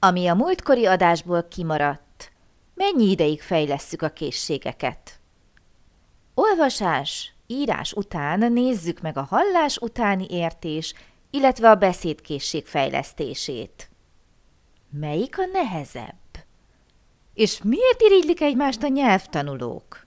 Ami a múltkori adásból kimaradt. Mennyi ideig fejlesszük a készségeket? Olvasás, írás után nézzük meg a hallás utáni értés, illetve a beszédkészség fejlesztését. Melyik a nehezebb? És miért irigylik egymást a nyelvtanulók?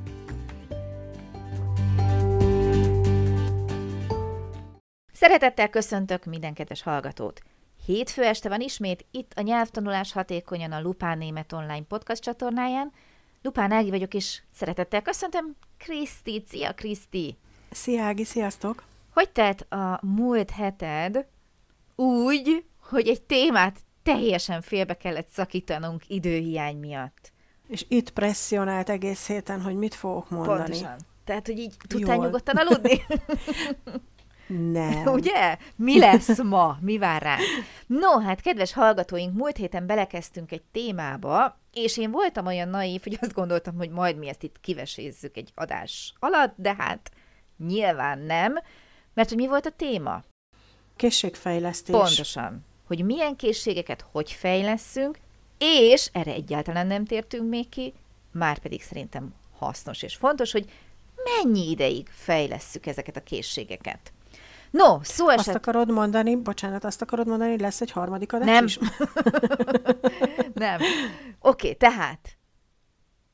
Szeretettel köszöntök minden kedves hallgatót! Hétfő este van ismét itt a Nyelvtanulás Hatékonyan a Lupán Német Online podcast csatornáján. Lupán Ági vagyok, és szeretettel köszöntöm Kriszti. Szia, Kriszti! Szia, Ági, sziasztok! Hogy tett a múlt heted úgy, hogy egy témát teljesen félbe kellett szakítanunk időhiány miatt? És itt presszionált egész héten, hogy mit fogok mondani. Pontosan. Tehát, hogy így tudtál Jól. nyugodtan aludni? Nem. Ugye? Mi lesz ma? Mi vár rá? No, hát kedves hallgatóink, múlt héten belekezdtünk egy témába, és én voltam olyan naív, hogy azt gondoltam, hogy majd mi ezt itt kivesézzük egy adás alatt, de hát nyilván nem, mert hogy mi volt a téma? Készségfejlesztés. Pontosan. Hogy milyen készségeket hogy fejleszünk, és erre egyáltalán nem tértünk még ki, már pedig szerintem hasznos és fontos, hogy mennyi ideig fejlesszük ezeket a készségeket. No, szó esett... Azt akarod mondani, bocsánat, azt akarod mondani, lesz egy harmadik adás Nem. is? Nem. Oké, okay, tehát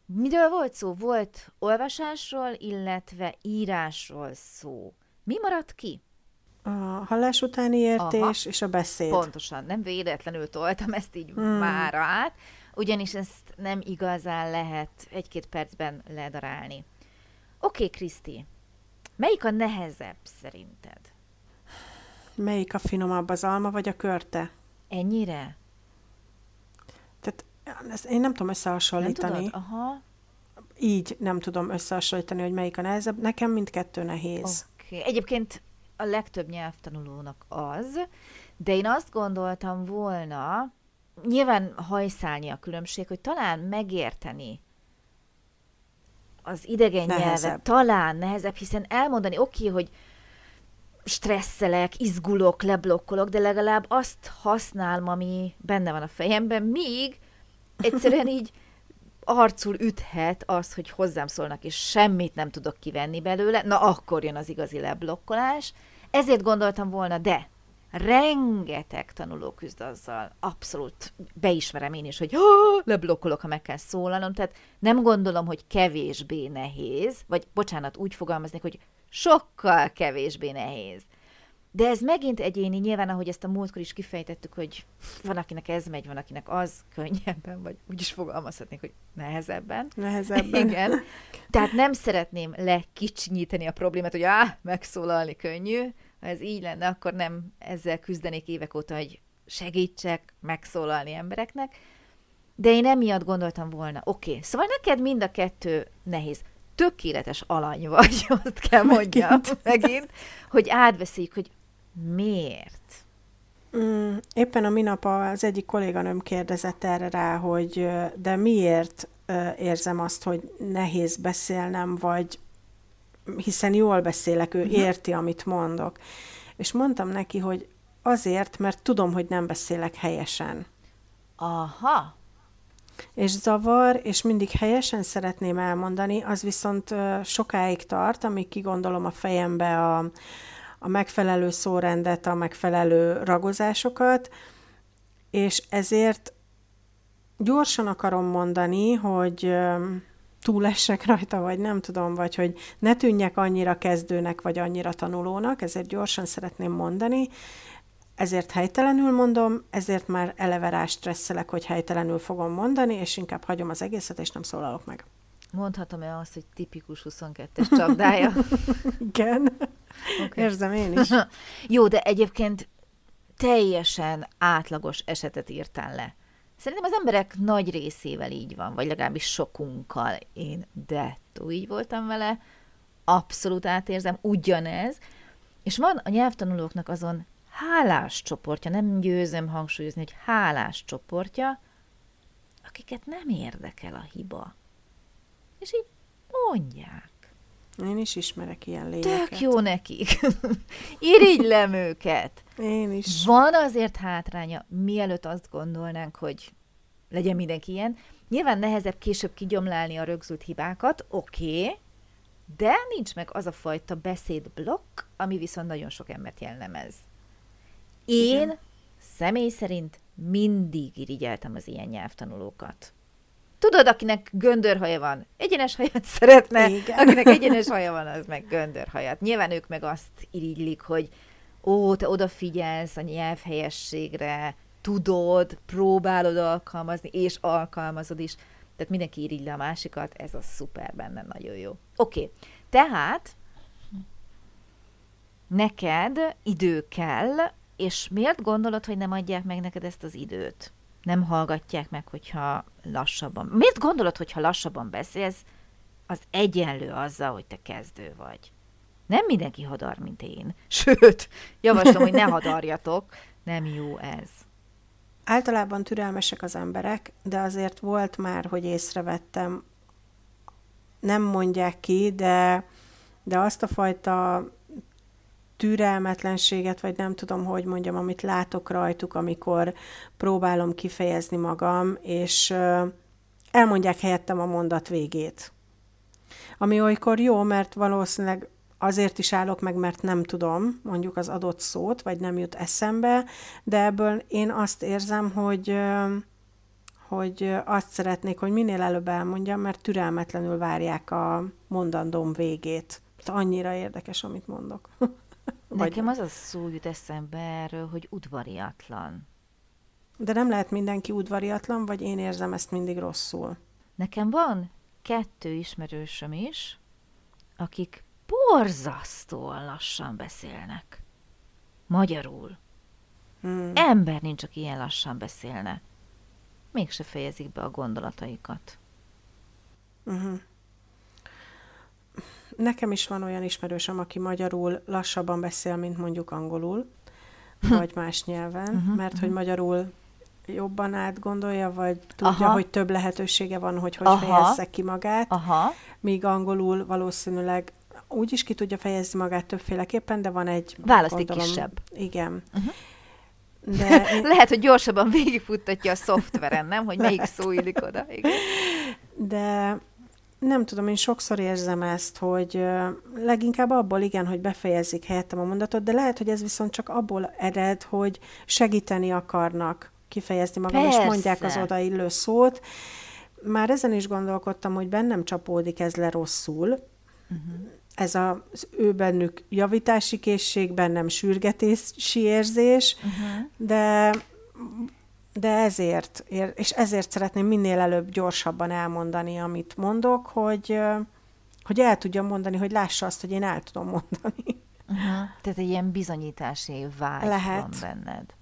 miről volt szó? Volt olvasásról, illetve írásról szó. Mi maradt ki? A hallás utáni értés Aha, és a beszéd. Pontosan, nem véletlenül toltam ezt így hmm. már át, ugyanis ezt nem igazán lehet egy-két percben ledarálni. Oké, okay, Kriszti, melyik a nehezebb szerinted? Melyik a finomabb, az alma vagy a körte? Ennyire? Tehát ezt én nem tudom összehasonlítani. Nem tudod? Aha. Így nem tudom összehasonlítani, hogy melyik a nehezebb. Nekem mindkettő nehéz. Okay. Egyébként a legtöbb nyelvtanulónak az, de én azt gondoltam volna, nyilván hajszálni a különbség, hogy talán megérteni az idegen nehezebb. nyelvet, talán nehezebb, hiszen elmondani, oké, okay, hogy stresszelek, izgulok, leblokkolok, de legalább azt használom, ami benne van a fejemben, míg egyszerűen így arcul üthet az, hogy hozzám szólnak, és semmit nem tudok kivenni belőle, na akkor jön az igazi leblokkolás. Ezért gondoltam volna, de rengeteg tanuló küzd azzal, abszolút beismerem én is, hogy leblokkolok, ha meg kell szólalnom, tehát nem gondolom, hogy kevésbé nehéz, vagy bocsánat, úgy fogalmaznék, hogy sokkal kevésbé nehéz. De ez megint egyéni, nyilván, ahogy ezt a múltkor is kifejtettük, hogy van, akinek ez megy, van, akinek az könnyebben, vagy úgy is fogalmazhatnék, hogy nehezebben. Nehezebben. Igen. Tehát nem szeretném lekicsinyíteni a problémát, hogy áh, megszólalni könnyű. Ha ez így lenne, akkor nem ezzel küzdenék évek óta, hogy segítsek megszólalni embereknek. De én emiatt gondoltam volna, oké, okay, szóval neked mind a kettő nehéz tökéletes alany vagy, azt kell mondjam megint, megint hogy átveszik, hogy miért? Mm, éppen a minap az egyik kolléganőm kérdezett erre rá, hogy de miért érzem azt, hogy nehéz beszélnem, vagy hiszen jól beszélek, ő mhm. érti, amit mondok. És mondtam neki, hogy azért, mert tudom, hogy nem beszélek helyesen. Aha és zavar, és mindig helyesen szeretném elmondani, az viszont sokáig tart, amíg kigondolom a fejembe a, a megfelelő szórendet, a megfelelő ragozásokat, és ezért gyorsan akarom mondani, hogy túlessek rajta, vagy nem tudom, vagy hogy ne tűnjek annyira kezdőnek, vagy annyira tanulónak, ezért gyorsan szeretném mondani, ezért helytelenül mondom, ezért már eleve rá stresszelek, hogy helytelenül fogom mondani, és inkább hagyom az egészet, és nem szólalok meg. Mondhatom-e azt, hogy tipikus 22-es csapdája? Igen. Okay. Érzem én is. Jó, de egyébként teljesen átlagos esetet írtál le. Szerintem az emberek nagy részével így van, vagy legalábbis sokunkkal. Én dettó így voltam vele, abszolút átérzem, ugyanez. És van a nyelvtanulóknak azon hálás csoportja, nem győzöm hangsúlyozni, hogy hálás csoportja, akiket nem érdekel a hiba. És így mondják. Én is ismerek ilyen lényeket. Tök jó nekik. Irigylem őket. Én is. Van azért hátránya, mielőtt azt gondolnánk, hogy legyen mindenki ilyen. Nyilván nehezebb később kigyomlálni a rögzült hibákat, oké, okay, de nincs meg az a fajta beszédblokk, ami viszont nagyon sok embert jellemez. Én Igen. személy szerint mindig irigyeltem az ilyen nyelvtanulókat. Tudod, akinek göndörhaja van, egyenes hajat szeretne, Igen. akinek egyenes haja van, az meg göndörhajat. Nyilván ők meg azt irigylik, hogy ó, te odafigyelsz a nyelvhelyességre, tudod, próbálod alkalmazni, és alkalmazod is. Tehát mindenki irigy a másikat, ez a szuper benne, nagyon jó. Oké, okay. tehát neked idő kell, és miért gondolod, hogy nem adják meg neked ezt az időt? Nem hallgatják meg, hogyha lassabban. Miért gondolod, hogyha lassabban beszélsz, az egyenlő azzal, hogy te kezdő vagy? Nem mindenki hadar, mint én. Sőt, javaslom, hogy ne hadarjatok. Nem jó ez. Általában türelmesek az emberek, de azért volt már, hogy észrevettem, nem mondják ki, de, de azt a fajta türelmetlenséget, vagy nem tudom, hogy mondjam, amit látok rajtuk, amikor próbálom kifejezni magam, és elmondják helyettem a mondat végét. Ami olykor jó, mert valószínűleg azért is állok meg, mert nem tudom mondjuk az adott szót, vagy nem jut eszembe, de ebből én azt érzem, hogy hogy azt szeretnék, hogy minél előbb elmondjam, mert türelmetlenül várják a mondandóm végét. Annyira érdekes, amit mondok. Vagy... Nekem az a szó jut eszembe erről, hogy udvariatlan. De nem lehet mindenki udvariatlan, vagy én érzem ezt mindig rosszul? Nekem van kettő ismerősöm is, akik borzasztóan lassan beszélnek. Magyarul. Hmm. Ember nincs, aki ilyen lassan beszélne. Mégse fejezik be a gondolataikat. Uh-huh. Nekem is van olyan ismerősöm, aki magyarul lassabban beszél, mint mondjuk angolul, vagy más nyelven, uh-huh, mert uh-huh. hogy magyarul jobban átgondolja, vagy tudja, Aha. hogy több lehetősége van, hogy hogy Aha. fejezze ki magát, Aha. míg angolul valószínűleg úgy is ki tudja fejezni magát többféleképpen, de van egy... Választék kisebb. Igen. Uh-huh. De én... Lehet, hogy gyorsabban végigfuttatja a szoftveren, nem? Hogy melyik szó illik oda. Igen. De nem tudom, én sokszor érzem ezt, hogy leginkább abból igen, hogy befejezik helyettem a mondatot, de lehet, hogy ez viszont csak abból ered, hogy segíteni akarnak kifejezni magam, Persze. és mondják az odaillő szót. Már ezen is gondolkodtam, hogy bennem csapódik ez le rosszul, uh-huh ez az ő bennük javítási készség, bennem sürgetési érzés, uh-huh. de de ezért, és ezért szeretném minél előbb gyorsabban elmondani, amit mondok, hogy, hogy el tudjam mondani, hogy lássa azt, hogy én el tudom mondani. Uh-huh. Tehát egy ilyen bizonyítási vágy Lehet. van benned.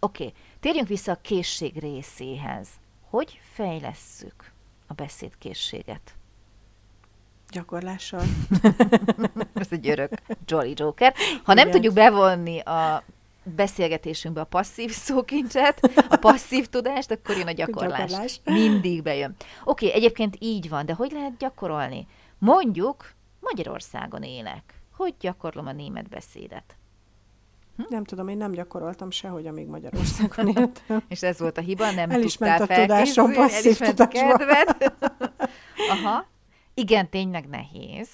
Oké, okay. térjünk vissza a készség részéhez. Hogy fejlesszük a beszédkészséget? Gyakorlással. Ez egy örök Jolly Joker. Ha Igen. nem tudjuk bevonni a beszélgetésünkbe a passzív szókincset, a passzív tudást, akkor jön a gyakorlás. gyakorlás. Mindig bejön. Oké, okay, egyébként így van, de hogy lehet gyakorolni? Mondjuk, Magyarországon élek. Hogy gyakorlom a német beszédet? Hm? Nem tudom, én nem gyakoroltam sehogy, amíg Magyarországon éltem. És ez volt a hiba, nem Elisment tudtál a tudásom, passzív tudásban. Aha. Igen, tényleg nehéz.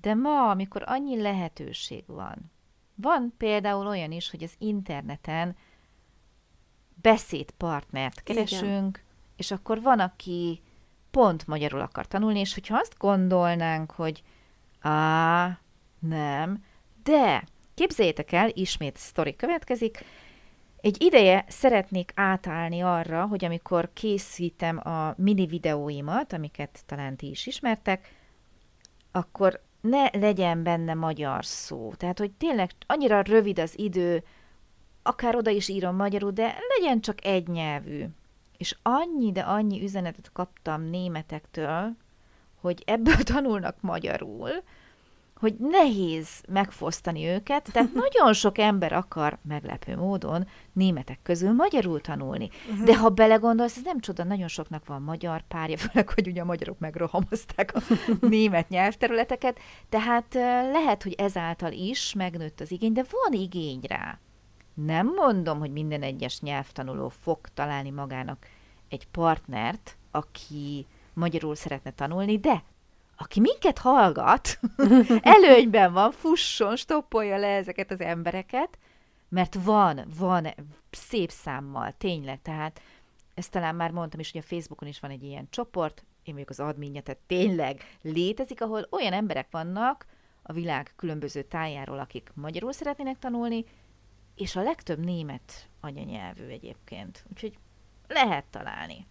De ma, amikor annyi lehetőség van, van például olyan is, hogy az interneten beszédpartnert keresünk, Igen. és akkor van, aki pont magyarul akar tanulni, és hogyha azt gondolnánk, hogy á, nem, de képzeljétek el, ismét sztori következik, egy ideje szeretnék átállni arra, hogy amikor készítem a mini videóimat, amiket talán ti is ismertek, akkor ne legyen benne magyar szó. Tehát, hogy tényleg annyira rövid az idő, akár oda is írom magyarul, de legyen csak egy nyelvű. És annyi, de annyi üzenetet kaptam németektől, hogy ebből tanulnak magyarul, hogy nehéz megfosztani őket, tehát nagyon sok ember akar meglepő módon németek közül magyarul tanulni. Uh-huh. De ha belegondolsz, ez nem csoda, nagyon soknak van magyar párja, főleg, hogy ugye a magyarok megrohamozták a német nyelvterületeket, tehát lehet, hogy ezáltal is megnőtt az igény, de van igény rá. Nem mondom, hogy minden egyes nyelvtanuló fog találni magának egy partnert, aki magyarul szeretne tanulni, de aki minket hallgat, előnyben van, fusson, stoppolja le ezeket az embereket, mert van, van szép számmal, tényleg, tehát ezt talán már mondtam is, hogy a Facebookon is van egy ilyen csoport, én vagyok az adminja, tehát tényleg létezik, ahol olyan emberek vannak a világ különböző tájáról, akik magyarul szeretnének tanulni, és a legtöbb német anyanyelvű egyébként. Úgyhogy lehet találni.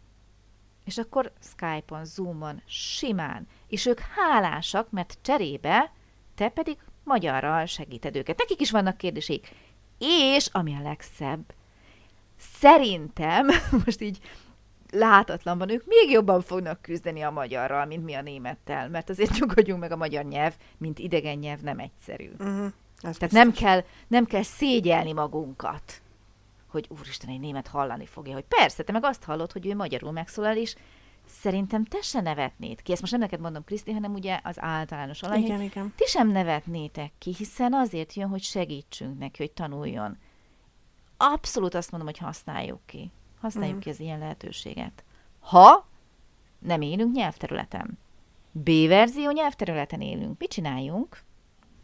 És akkor Skype-on, Zoom-on, simán. És ők hálásak, mert cserébe te pedig magyarral segíted őket. Nekik is vannak kérdéseik. És, ami a legszebb, szerintem, most így látatlanban ők még jobban fognak küzdeni a magyarral, mint mi a némettel, mert azért nyugodjunk meg a magyar nyelv, mint idegen nyelv nem egyszerű. Uh-huh. Tehát nem kell, nem kell szégyelni magunkat hogy úristen, egy német hallani fogja, hogy persze, te meg azt hallod, hogy ő magyarul megszólal, és szerintem te se nevetnéd ki. Ezt most nem neked mondom, Kriszti, hanem ugye az általános alany, igen, igen. ti sem nevetnétek ki, hiszen azért jön, hogy segítsünk neki, hogy tanuljon. Abszolút azt mondom, hogy használjuk ki. Használjuk mm. ki az ilyen lehetőséget. Ha nem élünk nyelvterületen. B-verzió nyelvterületen élünk. Mit csináljunk?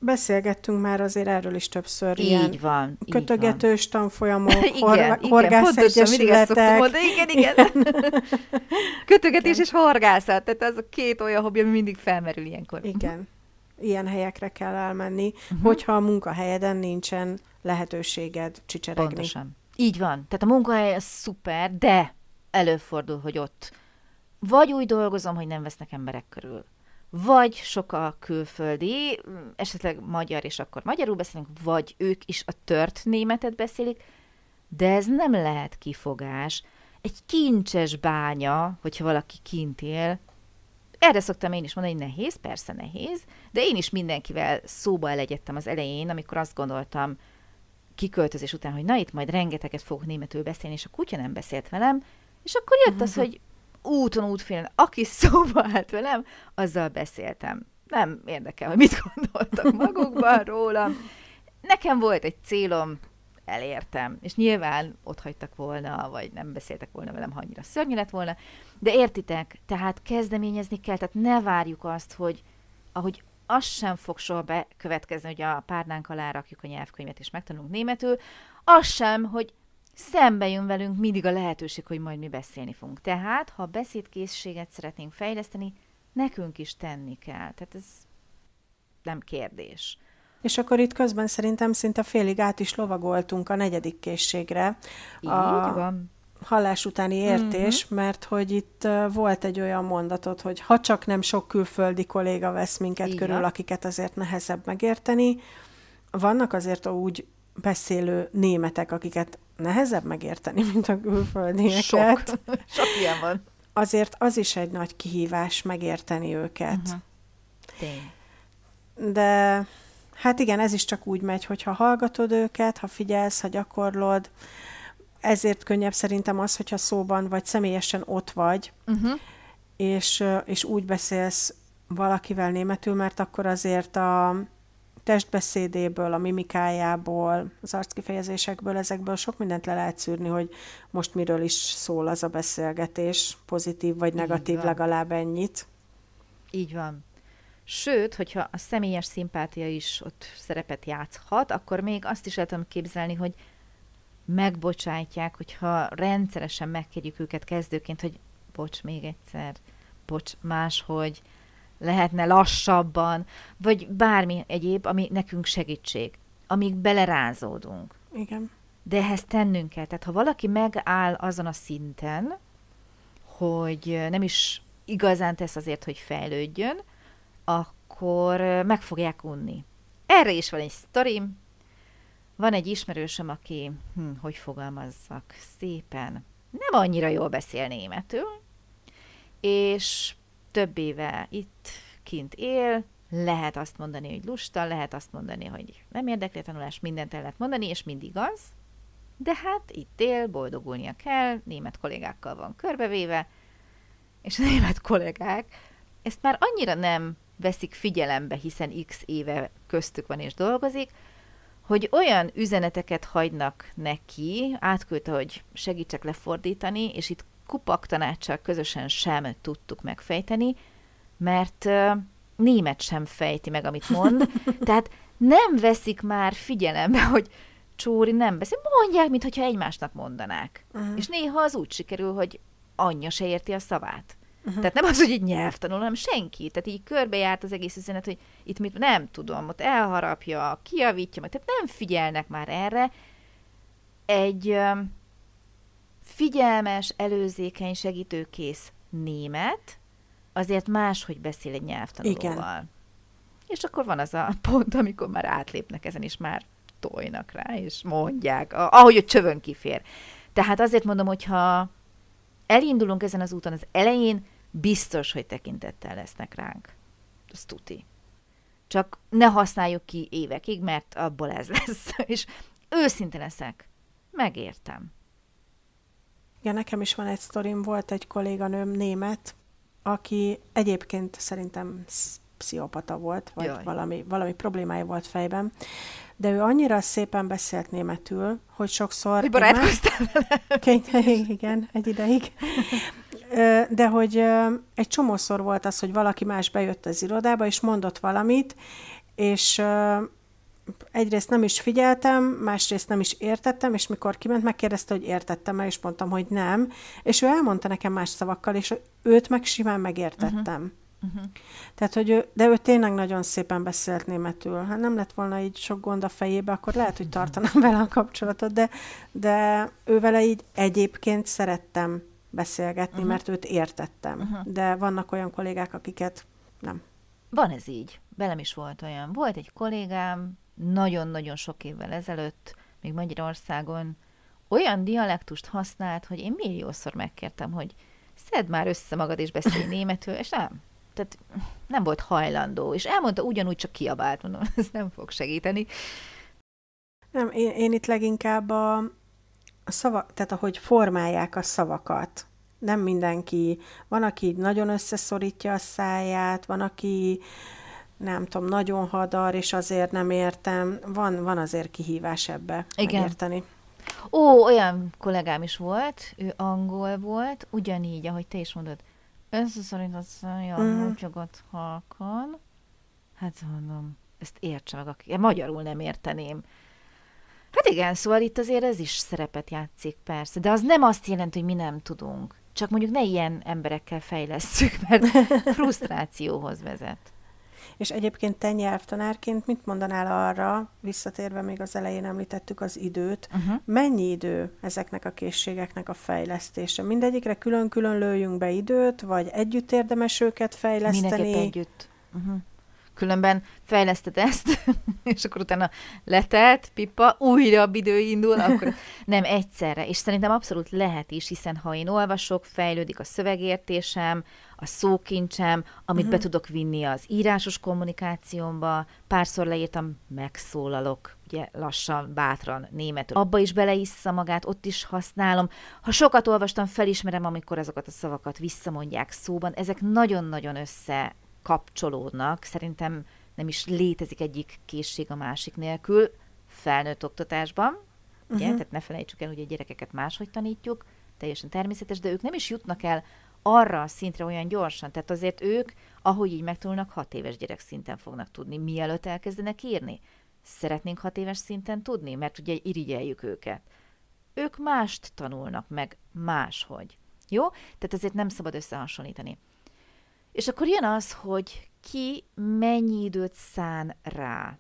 Beszélgettünk már azért erről is többször. Így ilyen van. Kötögetős így van. tanfolyamok, igen, horgászegyesületek. Igen, igen. Kötögetés igen. és horgászat, tehát az a két olyan hobbi, ami mindig felmerül ilyenkor. Igen. Ilyen helyekre kell elmenni, uh-huh. hogyha a munkahelyeden nincsen lehetőséged csicseregni. Pontosan. Így van. Tehát a munkahely az szuper, de előfordul, hogy ott vagy úgy dolgozom, hogy nem vesznek emberek körül vagy sok a külföldi, esetleg magyar, és akkor magyarul beszélünk, vagy ők is a tört németet beszélik, de ez nem lehet kifogás. Egy kincses bánya, hogyha valaki kint él, erre szoktam én is mondani, hogy nehéz, persze nehéz, de én is mindenkivel szóba elegyedtem az elején, amikor azt gondoltam kiköltözés után, hogy na itt majd rengeteget fogok németül beszélni, és a kutya nem beszélt velem, és akkor jött az, hogy úton, útfélen, aki szóba állt velem, azzal beszéltem. Nem érdekel, hogy mit gondoltak magukban rólam. Nekem volt egy célom, elértem. És nyilván ott hagytak volna, vagy nem beszéltek volna velem, ha annyira szörnyű lett volna. De értitek, tehát kezdeményezni kell, tehát ne várjuk azt, hogy ahogy az sem fog soha bekövetkezni, hogy a párnánk alá rakjuk a nyelvkönyvet és megtanulunk németül, az sem, hogy szembe jön velünk mindig a lehetőség, hogy majd mi beszélni fogunk. Tehát, ha beszédkészséget szeretnénk fejleszteni, nekünk is tenni kell. Tehát ez nem kérdés. És akkor itt közben szerintem szinte félig át is lovagoltunk a negyedik készségre. Így a van. Hallás utáni értés, uh-huh. mert hogy itt volt egy olyan mondatot, hogy ha csak nem sok külföldi kolléga vesz minket Így körül, akiket azért nehezebb megérteni, vannak azért úgy beszélő németek, akiket nehezebb megérteni, mint a külföldieket. Sok. Sok ilyen van. Azért az is egy nagy kihívás megérteni őket. Uh-huh. Tény. De hát igen, ez is csak úgy megy, hogyha hallgatod őket, ha figyelsz, ha gyakorlod. Ezért könnyebb szerintem az, hogyha szóban vagy személyesen ott vagy, uh-huh. és, és úgy beszélsz valakivel németül, mert akkor azért a, testbeszédéből, a mimikájából, az arckifejezésekből, ezekből sok mindent le lehet szűrni, hogy most miről is szól az a beszélgetés, pozitív vagy negatív, legalább ennyit. Így van. Sőt, hogyha a személyes szimpátia is ott szerepet játszhat, akkor még azt is el tudom képzelni, hogy megbocsátják, hogyha rendszeresen megkérjük őket kezdőként, hogy bocs még egyszer, bocs máshogy, lehetne lassabban, vagy bármi egyéb, ami nekünk segítség, amíg belerázódunk. Igen. De ehhez tennünk kell. Tehát ha valaki megáll azon a szinten, hogy nem is igazán tesz azért, hogy fejlődjön, akkor meg fogják unni. Erre is van egy sztorim. van egy ismerősöm, aki, hm, hogy fogalmazzak, szépen, nem annyira jól beszél németül, és több éve itt kint él, lehet azt mondani, hogy lusta, lehet azt mondani, hogy nem érdekli a tanulás, mindent el lehet mondani, és mindig az, de hát itt él, boldogulnia kell, német kollégákkal van körbevéve, és a német kollégák ezt már annyira nem veszik figyelembe, hiszen x éve köztük van és dolgozik, hogy olyan üzeneteket hagynak neki, átküldte, hogy segítsek lefordítani, és itt kupak tanácssal közösen sem tudtuk megfejteni, mert német sem fejti meg, amit mond. Tehát nem veszik már figyelembe, hogy Csóri nem beszél, mondják, mintha egymásnak mondanák. Uh-huh. És néha az úgy sikerül, hogy anyja se érti a szavát. Uh-huh. Tehát nem az, hogy egy nyelvtanul, hanem senki. Tehát így körbejárt az egész üzenet, hogy itt mit nem tudom, ott elharapja, kiavítja meg. Tehát nem figyelnek már erre. Egy figyelmes, előzékeny, segítőkész német azért máshogy beszél egy nyelvtanulóval. Igen. És akkor van az a pont, amikor már átlépnek ezen, és már tojnak rá, és mondják, ahogy a csövön kifér. Tehát azért mondom, hogyha elindulunk ezen az úton az elején, biztos, hogy tekintettel lesznek ránk. Ez tuti. Csak ne használjuk ki évekig, mert abból ez lesz. És őszinte leszek. Megértem. Ja, nekem is van egy sztorim, volt egy kolléganőm német, aki egyébként szerintem pszichopata volt, vagy valami, valami problémája volt fejben, de ő annyira szépen beszélt németül, hogy sokszor... Hogy barátkoztál vele? Igen, egy ideig. De hogy egy csomószor volt az, hogy valaki más bejött az irodába, és mondott valamit, és egyrészt nem is figyeltem, másrészt nem is értettem, és mikor kiment, megkérdezte, hogy értettem-e, és mondtam, hogy nem, és ő elmondta nekem más szavakkal, és őt meg simán megértettem. Uh-huh. Uh-huh. Tehát, hogy ő, de ő tényleg nagyon szépen beszélt németül. Hát nem lett volna így sok gond a fejébe, akkor lehet, hogy tartanám vele a kapcsolatot, de, de ő vele így egyébként szerettem beszélgetni, uh-huh. mert őt értettem. Uh-huh. De vannak olyan kollégák, akiket nem. Van ez így. Velem is volt olyan. Volt egy kollégám, nagyon-nagyon sok évvel ezelőtt, még Magyarországon, olyan dialektust használt, hogy én milliószor megkértem, hogy szedd már össze magad és beszélj németül, és nem tehát nem volt hajlandó, és elmondta ugyanúgy, csak kiabált, mondom, ez nem fog segíteni. Nem, én, én itt leginkább a, a szava, tehát ahogy formálják a szavakat. Nem mindenki. Van, aki nagyon összeszorítja a száját, van, aki nem tudom, nagyon hadar, és azért nem értem. Van, van azért kihívás ebbe Igen. megérteni. Ó, olyan kollégám is volt, ő angol volt, ugyanígy, ahogy te is mondod, összeszorítottam, mm. húcsogat halkan. Hát mondom, ezt értse meg, aki magyarul nem érteném. Hát igen, szóval itt azért ez is szerepet játszik, persze, de az nem azt jelenti, hogy mi nem tudunk. Csak mondjuk ne ilyen emberekkel fejlesszük, mert frusztrációhoz vezet. És egyébként te nyelvtanárként mit mondanál arra, visszatérve még az elején említettük az időt, uh-huh. mennyi idő ezeknek a készségeknek a fejlesztése? Mindegyikre külön-külön lőjünk be időt, vagy együtt érdemes őket fejleszteni? Mindenképp együtt. Uh-huh. Különben fejleszted ezt, és akkor utána letelt, pipa, újabb idő indul, akkor nem egyszerre. És szerintem abszolút lehet is, hiszen ha én olvasok, fejlődik a szövegértésem, a szókincsem, amit uh-huh. be tudok vinni az írásos kommunikációmba, párszor leírtam, megszólalok, ugye lassan, bátran, németül. Abba is beleissza magát, ott is használom. Ha sokat olvastam, felismerem, amikor azokat a szavakat visszamondják szóban. Ezek nagyon-nagyon össze kapcsolódnak. Szerintem nem is létezik egyik készség a másik nélkül felnőtt oktatásban. Uh-huh. Ugye? Tehát ne felejtsük el, hogy a gyerekeket máshogy tanítjuk, teljesen természetes, de ők nem is jutnak el arra a szintre olyan gyorsan. Tehát azért ők, ahogy így megtanulnak, hat éves gyerek szinten fognak tudni, mielőtt elkezdenek írni. Szeretnénk hat éves szinten tudni, mert ugye irigyeljük őket. Ők mást tanulnak meg máshogy. Jó? Tehát ezért nem szabad összehasonlítani. És akkor jön az, hogy ki mennyi időt szán rá.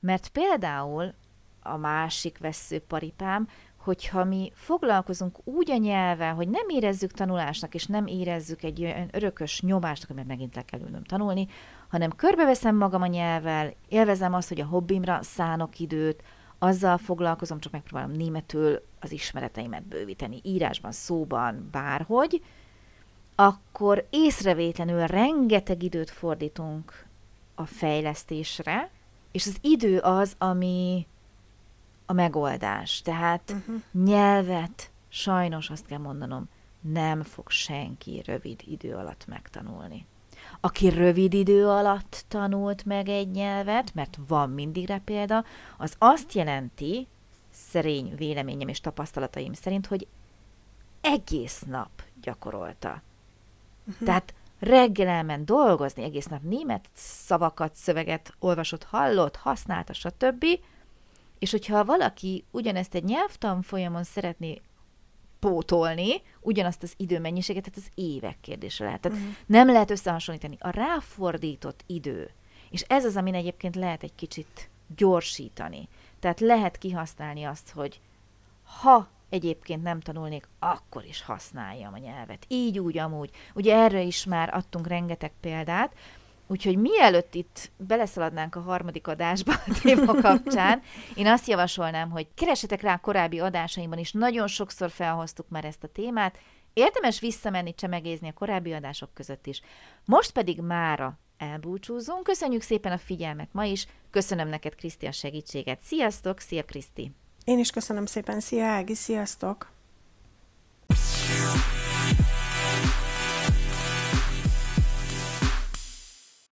Mert például a másik veszőparipám, hogyha mi foglalkozunk úgy a nyelvvel, hogy nem érezzük tanulásnak, és nem érezzük egy olyan örökös nyomásnak, mert megint le kell ülnöm tanulni, hanem körbeveszem magam a nyelvvel, élvezem azt, hogy a hobbimra szánok időt, azzal foglalkozom, csak megpróbálom németül az ismereteimet bővíteni, írásban, szóban, bárhogy, akkor észrevétlenül rengeteg időt fordítunk a fejlesztésre, és az idő az, ami a megoldás. Tehát uh-huh. nyelvet, sajnos azt kell mondanom, nem fog senki rövid idő alatt megtanulni. Aki rövid idő alatt tanult meg egy nyelvet, mert van mindig rá példa, az azt jelenti, szerény véleményem és tapasztalataim szerint, hogy egész nap gyakorolta. Uh-huh. Tehát reggel elment dolgozni, egész nap német szavakat, szöveget olvasott, hallott, használta, stb. És hogyha valaki ugyanezt egy nyelvtan folyamon szeretné pótolni, ugyanazt az időmennyiséget, tehát az évek kérdése lehet. Tehát uh-huh. nem lehet összehasonlítani. A ráfordított idő, és ez az, amin egyébként lehet egy kicsit gyorsítani. Tehát lehet kihasználni azt, hogy ha egyébként nem tanulnék, akkor is használjam a nyelvet. Így, úgy, amúgy. Ugye erre is már adtunk rengeteg példát, Úgyhogy mielőtt itt beleszaladnánk a harmadik adásba a téma kapcsán, én azt javasolnám, hogy keresetek rá a korábbi adásaimban is, nagyon sokszor felhoztuk már ezt a témát, érdemes visszamenni, csemegézni a korábbi adások között is. Most pedig mára elbúcsúzunk. Köszönjük szépen a figyelmet ma is, köszönöm neked, Kriszti, a segítséget. Sziasztok, szia Kriszti! Én is köszönöm szépen, szia Ági, sziasztok!